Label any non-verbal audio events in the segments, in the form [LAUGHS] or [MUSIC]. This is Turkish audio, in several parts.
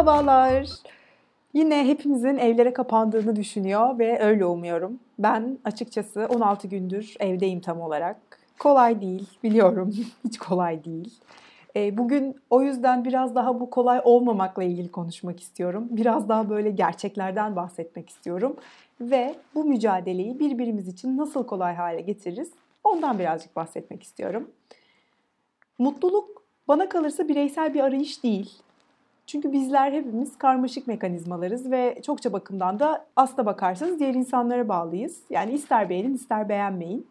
Merhabalar. Yine hepimizin evlere kapandığını düşünüyor ve öyle umuyorum. Ben açıkçası 16 gündür evdeyim tam olarak. Kolay değil, biliyorum. [LAUGHS] Hiç kolay değil. E, bugün o yüzden biraz daha bu kolay olmamakla ilgili konuşmak istiyorum. Biraz daha böyle gerçeklerden bahsetmek istiyorum. Ve bu mücadeleyi birbirimiz için nasıl kolay hale getiririz ondan birazcık bahsetmek istiyorum. Mutluluk bana kalırsa bireysel bir arayış değil. Çünkü bizler hepimiz karmaşık mekanizmalarız ve çokça bakımdan da asla bakarsanız diğer insanlara bağlıyız. Yani ister beğenin ister beğenmeyin.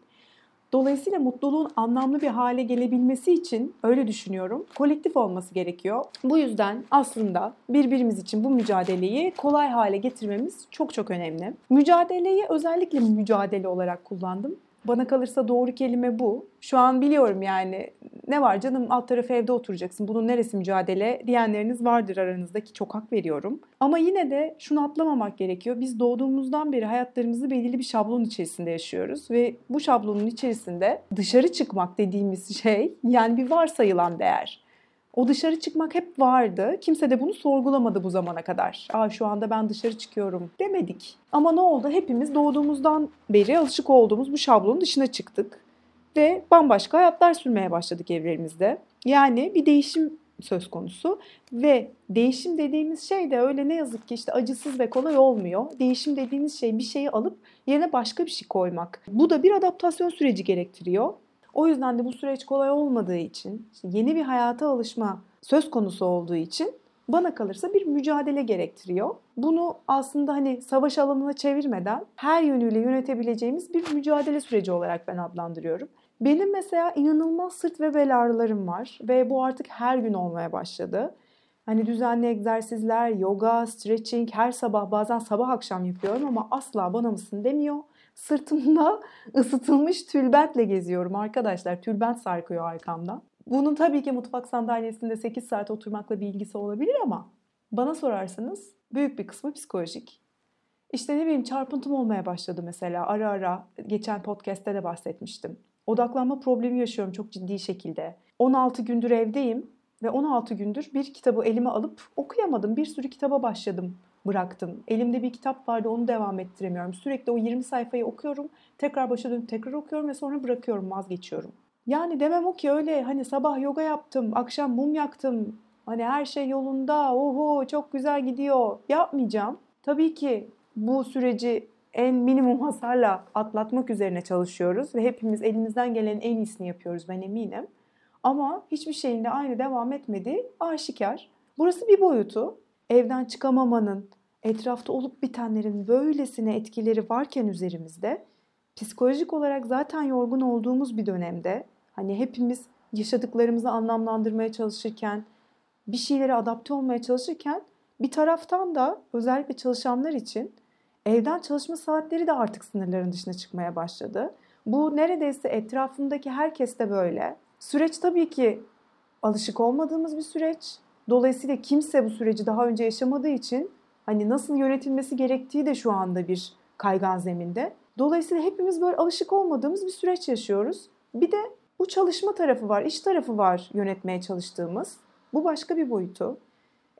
Dolayısıyla mutluluğun anlamlı bir hale gelebilmesi için öyle düşünüyorum. Kolektif olması gerekiyor. Bu yüzden aslında birbirimiz için bu mücadeleyi kolay hale getirmemiz çok çok önemli. Mücadeleyi özellikle mücadele olarak kullandım. Bana kalırsa doğru kelime bu. Şu an biliyorum yani ne var canım alt tarafı evde oturacaksın bunun neresi mücadele diyenleriniz vardır aranızdaki çok hak veriyorum. Ama yine de şunu atlamamak gerekiyor. Biz doğduğumuzdan beri hayatlarımızı belirli bir şablon içerisinde yaşıyoruz ve bu şablonun içerisinde dışarı çıkmak dediğimiz şey yani bir varsayılan değer. O dışarı çıkmak hep vardı. Kimse de bunu sorgulamadı bu zamana kadar. Aa şu anda ben dışarı çıkıyorum demedik. Ama ne oldu? Hepimiz doğduğumuzdan beri alışık olduğumuz bu şablonun dışına çıktık. Ve bambaşka hayatlar sürmeye başladık evlerimizde. Yani bir değişim söz konusu ve değişim dediğimiz şey de öyle ne yazık ki işte acısız ve kolay olmuyor. Değişim dediğimiz şey bir şeyi alıp yerine başka bir şey koymak. Bu da bir adaptasyon süreci gerektiriyor. O yüzden de bu süreç kolay olmadığı için, yeni bir hayata alışma söz konusu olduğu için bana kalırsa bir mücadele gerektiriyor. Bunu aslında hani savaş alanına çevirmeden her yönüyle yönetebileceğimiz bir mücadele süreci olarak ben adlandırıyorum. Benim mesela inanılmaz sırt ve bel ağrılarım var ve bu artık her gün olmaya başladı. Hani düzenli egzersizler, yoga, stretching her sabah bazen sabah akşam yapıyorum ama asla bana mısın demiyor. Sırtımda ısıtılmış tülbentle geziyorum arkadaşlar. Tülbent sarkıyor arkamdan. Bunun tabii ki mutfak sandalyesinde 8 saat oturmakla bir ilgisi olabilir ama bana sorarsanız büyük bir kısmı psikolojik. İşte ne bileyim çarpıntım olmaya başladı mesela ara ara geçen podcast'te de bahsetmiştim. Odaklanma problemi yaşıyorum çok ciddi şekilde. 16 gündür evdeyim ve 16 gündür bir kitabı elime alıp okuyamadım. Bir sürü kitaba başladım bıraktım. Elimde bir kitap vardı onu devam ettiremiyorum. Sürekli o 20 sayfayı okuyorum. Tekrar başa dönüp tekrar okuyorum ve sonra bırakıyorum, vazgeçiyorum. Yani demem o ki öyle hani sabah yoga yaptım, akşam mum yaktım. Hani her şey yolunda, oho çok güzel gidiyor. Yapmayacağım. Tabii ki bu süreci en minimum hasarla atlatmak üzerine çalışıyoruz ve hepimiz elimizden gelen en iyisini yapıyoruz ben eminim. Ama hiçbir şeyin de aynı devam etmediği aşikar. Burası bir boyutu evden çıkamamanın, etrafta olup bitenlerin böylesine etkileri varken üzerimizde psikolojik olarak zaten yorgun olduğumuz bir dönemde hani hepimiz yaşadıklarımızı anlamlandırmaya çalışırken bir şeylere adapte olmaya çalışırken bir taraftan da özellikle çalışanlar için evden çalışma saatleri de artık sınırların dışına çıkmaya başladı. Bu neredeyse etrafındaki herkes de böyle. Süreç tabii ki alışık olmadığımız bir süreç. Dolayısıyla kimse bu süreci daha önce yaşamadığı için hani nasıl yönetilmesi gerektiği de şu anda bir kaygan zeminde. Dolayısıyla hepimiz böyle alışık olmadığımız bir süreç yaşıyoruz. Bir de bu çalışma tarafı var, iş tarafı var yönetmeye çalıştığımız. Bu başka bir boyutu.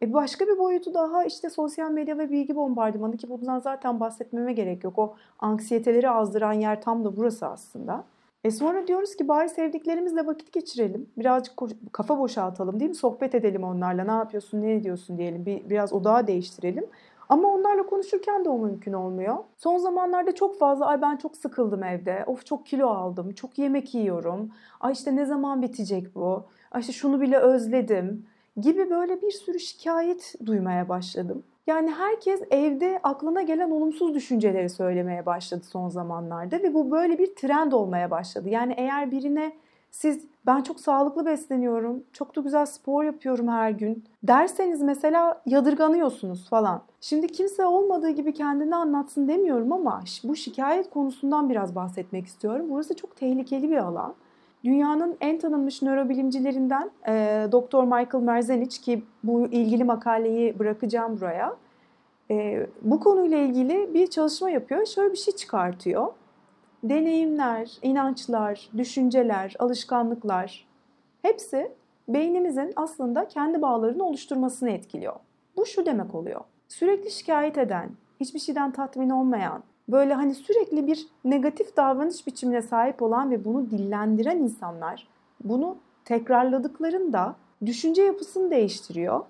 E başka bir boyutu daha işte sosyal medya ve bilgi bombardımanı ki bundan zaten bahsetmeme gerek yok. O anksiyeteleri azdıran yer tam da burası aslında. E sonra diyoruz ki bari sevdiklerimizle vakit geçirelim. Birazcık kafa boşaltalım değil mi? Sohbet edelim onlarla. Ne yapıyorsun, ne ediyorsun diyelim. Bir, biraz odağı değiştirelim. Ama onlarla konuşurken de o mümkün olmuyor. Son zamanlarda çok fazla ay ben çok sıkıldım evde. Of çok kilo aldım. Çok yemek yiyorum. Ay işte ne zaman bitecek bu? Ay işte şunu bile özledim gibi böyle bir sürü şikayet duymaya başladım. Yani herkes evde aklına gelen olumsuz düşünceleri söylemeye başladı son zamanlarda ve bu böyle bir trend olmaya başladı. Yani eğer birine siz ben çok sağlıklı besleniyorum, çok da güzel spor yapıyorum her gün derseniz mesela yadırganıyorsunuz falan. Şimdi kimse olmadığı gibi kendini anlatsın demiyorum ama bu şikayet konusundan biraz bahsetmek istiyorum. Burası çok tehlikeli bir alan. Dünyanın en tanınmış nörobilimcilerinden e, Dr. Michael Merzenic ki bu ilgili makaleyi bırakacağım buraya. E, bu konuyla ilgili bir çalışma yapıyor. Şöyle bir şey çıkartıyor. Deneyimler, inançlar, düşünceler, alışkanlıklar hepsi beynimizin aslında kendi bağlarını oluşturmasını etkiliyor. Bu şu demek oluyor. Sürekli şikayet eden, hiçbir şeyden tatmin olmayan, böyle hani sürekli bir negatif davranış biçimine sahip olan ve bunu dillendiren insanlar bunu tekrarladıklarında düşünce yapısını değiştiriyor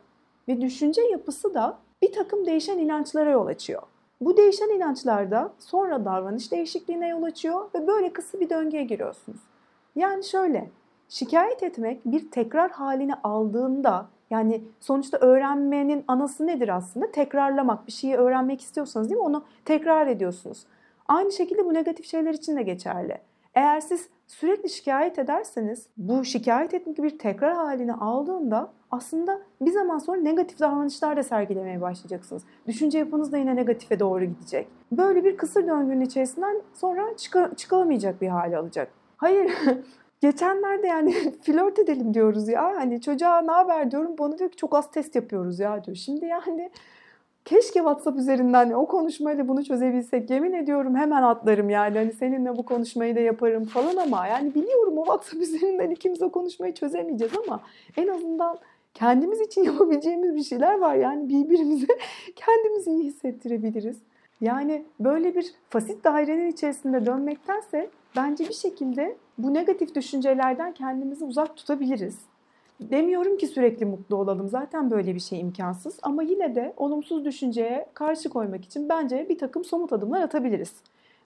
ve düşünce yapısı da bir takım değişen inançlara yol açıyor. Bu değişen inançlarda sonra davranış değişikliğine yol açıyor ve böyle kısa bir döngüye giriyorsunuz. Yani şöyle, şikayet etmek bir tekrar halini aldığında yani sonuçta öğrenmenin anası nedir aslında? Tekrarlamak. Bir şeyi öğrenmek istiyorsanız değil mi? Onu tekrar ediyorsunuz. Aynı şekilde bu negatif şeyler için de geçerli. Eğer siz sürekli şikayet ederseniz bu şikayet etmek bir tekrar halini aldığında aslında bir zaman sonra negatif davranışlar da sergilemeye başlayacaksınız. Düşünce yapınız da yine negatife doğru gidecek. Böyle bir kısır döngünün içerisinden sonra çıka, çıkılamayacak bir hale alacak. Hayır [LAUGHS] Geçenlerde yani [LAUGHS] flört edelim diyoruz ya. Hani çocuğa ne haber diyorum. Bana diyor ki çok az test yapıyoruz ya diyor. Şimdi yani keşke WhatsApp üzerinden o konuşmayla bunu çözebilsek. Yemin ediyorum hemen atlarım yani. Hani seninle bu konuşmayı da yaparım falan ama yani biliyorum o WhatsApp [LAUGHS] üzerinden ikimiz o konuşmayı çözemeyeceğiz ama en azından kendimiz için [LAUGHS] yapabileceğimiz bir şeyler var. Yani birbirimize kendimizi iyi hissettirebiliriz. Yani böyle bir fasit dairenin içerisinde dönmektense bence bir şekilde bu negatif düşüncelerden kendimizi uzak tutabiliriz. Demiyorum ki sürekli mutlu olalım. Zaten böyle bir şey imkansız. Ama yine de olumsuz düşünceye karşı koymak için bence bir takım somut adımlar atabiliriz.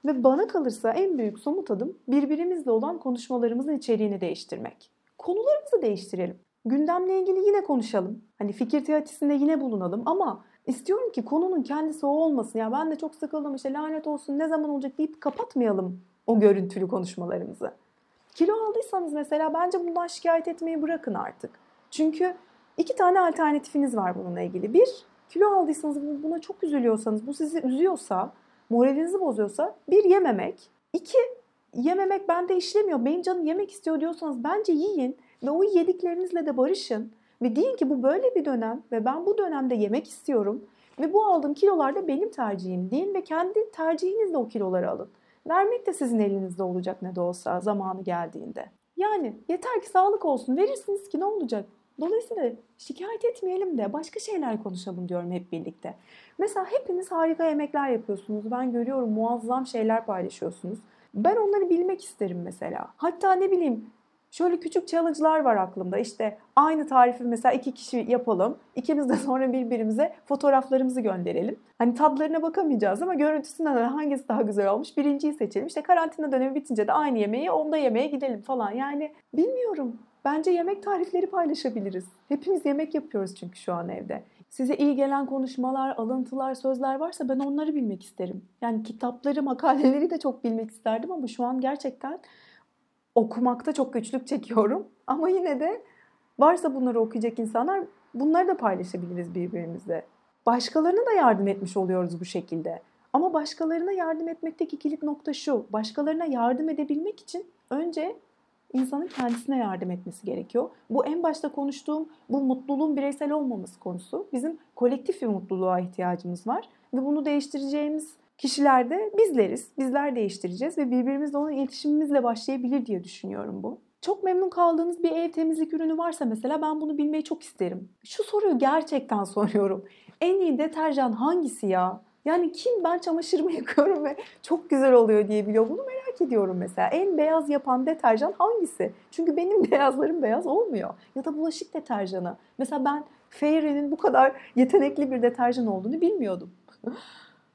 Ve bana kalırsa en büyük somut adım birbirimizle olan konuşmalarımızın içeriğini değiştirmek. Konularımızı değiştirelim. Gündemle ilgili yine konuşalım. Hani fikir teatisinde yine bulunalım ama istiyorum ki konunun kendisi o olmasın. Ya ben de çok sıkıldım işte lanet olsun ne zaman olacak deyip kapatmayalım o görüntülü konuşmalarımızı. Kilo aldıysanız mesela bence bundan şikayet etmeyi bırakın artık. Çünkü iki tane alternatifiniz var bununla ilgili. Bir, kilo aldıysanız buna çok üzülüyorsanız, bu sizi üzüyorsa, moralinizi bozuyorsa bir yememek. İki, yememek bende işlemiyor, benim canım yemek istiyor diyorsanız bence yiyin ve o yediklerinizle de barışın. Ve deyin ki bu böyle bir dönem ve ben bu dönemde yemek istiyorum ve bu aldığım kilolar da benim tercihim deyin ve kendi tercihinizle o kiloları alın. Vermek de sizin elinizde olacak ne de olsa zamanı geldiğinde. Yani yeter ki sağlık olsun. Verirsiniz ki ne olacak? Dolayısıyla şikayet etmeyelim de başka şeyler konuşalım diyorum hep birlikte. Mesela hepiniz harika yemekler yapıyorsunuz. Ben görüyorum muazzam şeyler paylaşıyorsunuz. Ben onları bilmek isterim mesela. Hatta ne bileyim Şöyle küçük challenge'lar var aklımda. İşte aynı tarifi mesela iki kişi yapalım. İkimiz de [LAUGHS] sonra birbirimize fotoğraflarımızı gönderelim. Hani tadlarına bakamayacağız ama görüntüsünden hangisi daha güzel olmuş birinciyi seçelim. İşte karantina dönemi bitince de aynı yemeği onda yemeğe gidelim falan. Yani bilmiyorum. Bence yemek tarifleri paylaşabiliriz. Hepimiz yemek yapıyoruz çünkü şu an evde. Size iyi gelen konuşmalar, alıntılar, sözler varsa ben onları bilmek isterim. Yani kitapları, makaleleri de çok bilmek isterdim ama şu an gerçekten okumakta çok güçlük çekiyorum. [LAUGHS] Ama yine de varsa bunları okuyacak insanlar bunları da paylaşabiliriz birbirimizle. Başkalarına da yardım etmiş oluyoruz bu şekilde. Ama başkalarına yardım etmekteki kilit nokta şu. Başkalarına yardım edebilmek için önce insanın kendisine yardım etmesi gerekiyor. Bu en başta konuştuğum bu mutluluğun bireysel olmaması konusu. Bizim kolektif bir mutluluğa ihtiyacımız var ve bunu değiştireceğimiz kişiler de bizleriz. Bizler değiştireceğiz ve birbirimizle olan iletişimimizle başlayabilir diye düşünüyorum bu. Çok memnun kaldığınız bir ev temizlik ürünü varsa mesela ben bunu bilmeyi çok isterim. Şu soruyu gerçekten [LAUGHS] soruyorum. En iyi deterjan hangisi ya? Yani kim ben çamaşırımı [LAUGHS] yıkıyorum ve çok güzel oluyor diye biliyor. Bunu merak ediyorum mesela. En beyaz yapan deterjan hangisi? Çünkü benim [LAUGHS] beyazlarım beyaz olmuyor. Ya da bulaşık deterjanı. Mesela ben Fairy'nin bu kadar yetenekli bir deterjan olduğunu bilmiyordum.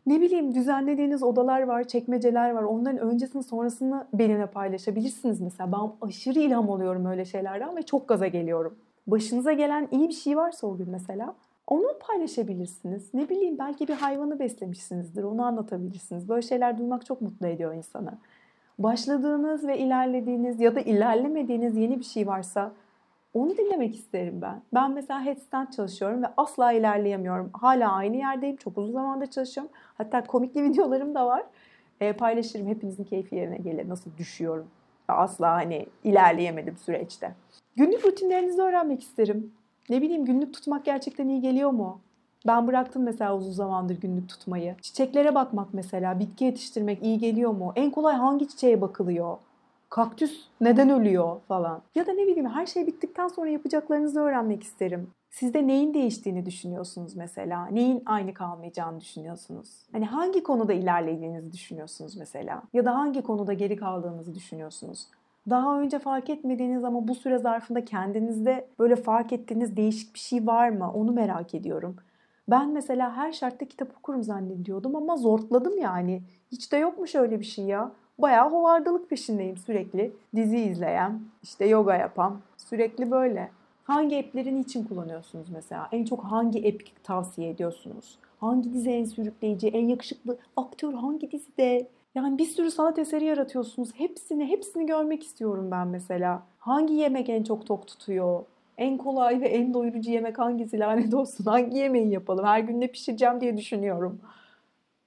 Ne bileyim düzenlediğiniz odalar var, çekmeceler var. Onların öncesini sonrasını benimle paylaşabilirsiniz mesela. Ben aşırı ilham oluyorum öyle şeylerden ve çok gaza geliyorum. Başınıza gelen iyi bir şey varsa o gün mesela onu paylaşabilirsiniz. Ne bileyim belki bir hayvanı beslemişsinizdir. Onu anlatabilirsiniz. Böyle şeyler duymak çok mutlu ediyor insanı. Başladığınız ve ilerlediğiniz ya da ilerlemediğiniz yeni bir şey varsa onu dinlemek isterim ben. Ben mesela headstand çalışıyorum ve asla ilerleyemiyorum. Hala aynı yerdeyim. Çok uzun zamandır çalışıyorum. Hatta komikli [LAUGHS] videolarım da var. E, paylaşırım. Hepinizin keyfi yerine gelir. Nasıl düşüyorum. Asla hani ilerleyemedim süreçte. Günlük rutinlerinizi öğrenmek isterim. Ne bileyim günlük tutmak gerçekten iyi geliyor mu? Ben bıraktım mesela uzun zamandır günlük tutmayı. Çiçeklere bakmak mesela, bitki yetiştirmek iyi geliyor mu? En kolay hangi çiçeğe bakılıyor? Kaktüs neden ölüyor falan. Ya da ne bileyim her şey bittikten sonra yapacaklarınızı öğrenmek isterim. Sizde neyin değiştiğini düşünüyorsunuz mesela? Neyin aynı kalmayacağını düşünüyorsunuz? Hani hangi konuda ilerlediğinizi düşünüyorsunuz mesela? Ya da hangi konuda geri kaldığınızı düşünüyorsunuz? Daha önce fark etmediğiniz ama bu süre zarfında kendinizde böyle fark ettiğiniz değişik bir şey var mı? Onu merak ediyorum. Ben mesela her şartta kitap okurum zannediyordum ama zortladım yani. Hiç de yokmuş öyle bir şey ya. Bayağı hovardalık peşindeyim sürekli. Dizi izleyen, işte yoga yapan, sürekli böyle. Hangi app'leri için kullanıyorsunuz mesela? En çok hangi app tavsiye ediyorsunuz? Hangi dizi en sürükleyici, en yakışıklı aktör hangi dizide? Yani bir sürü sanat eseri yaratıyorsunuz. Hepsini, hepsini görmek istiyorum ben mesela. Hangi yemek en çok tok tutuyor? En kolay ve en doyurucu yemek hangisi lanet olsun? Hangi yemeği yapalım? Her gün ne pişireceğim diye düşünüyorum.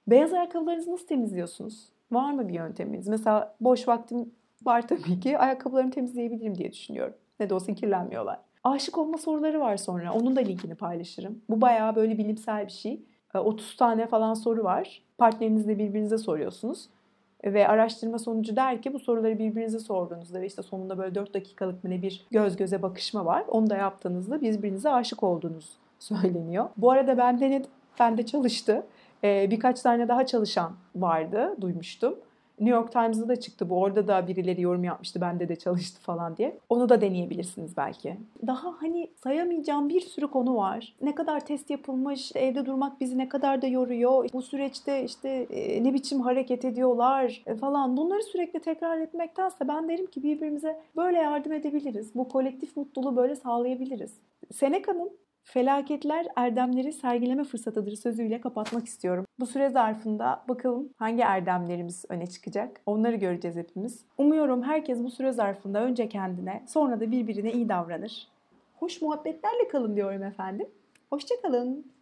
Beyaz ayakkabılarınızı nasıl temizliyorsunuz? Var mı bir yönteminiz? Mesela boş vaktim var tabii ki. Ayakkabılarımı temizleyebilirim diye düşünüyorum. Ne de olsa kirlenmiyorlar. Aşık olma soruları var sonra. Onun da linkini paylaşırım. Bu bayağı böyle bilimsel bir şey. 30 tane falan soru var. Partnerinizle birbirinize soruyorsunuz. Ve araştırma sonucu der ki bu soruları birbirinize sorduğunuzda ve işte sonunda böyle 4 dakikalık ne bir göz göze bakışma var. Onu da yaptığınızda birbirinize aşık olduğunuz [LAUGHS] söyleniyor. Bu arada ben denedim. Ben de çalıştı. Ee, birkaç tane daha çalışan vardı, duymuştum. New York Times'da da çıktı bu. Orada da birileri yorum yapmıştı. Bende de çalıştı falan diye. Onu da deneyebilirsiniz belki. Daha hani sayamayacağım bir sürü konu var. Ne kadar test yapılmış, evde durmak bizi ne kadar da yoruyor. Bu süreçte işte e, ne biçim hareket ediyorlar e, falan. Bunları sürekli tekrar etmektense ben derim ki birbirimize böyle yardım edebiliriz. Bu kolektif mutluluğu böyle sağlayabiliriz. Seneca'nın Felaketler erdemleri sergileme fırsatıdır sözüyle kapatmak istiyorum. Bu süre zarfında bakalım hangi erdemlerimiz öne çıkacak. Onları göreceğiz hepimiz. Umuyorum herkes bu süre zarfında önce kendine sonra da birbirine iyi davranır. Hoş muhabbetlerle kalın diyorum efendim. Hoşçakalın.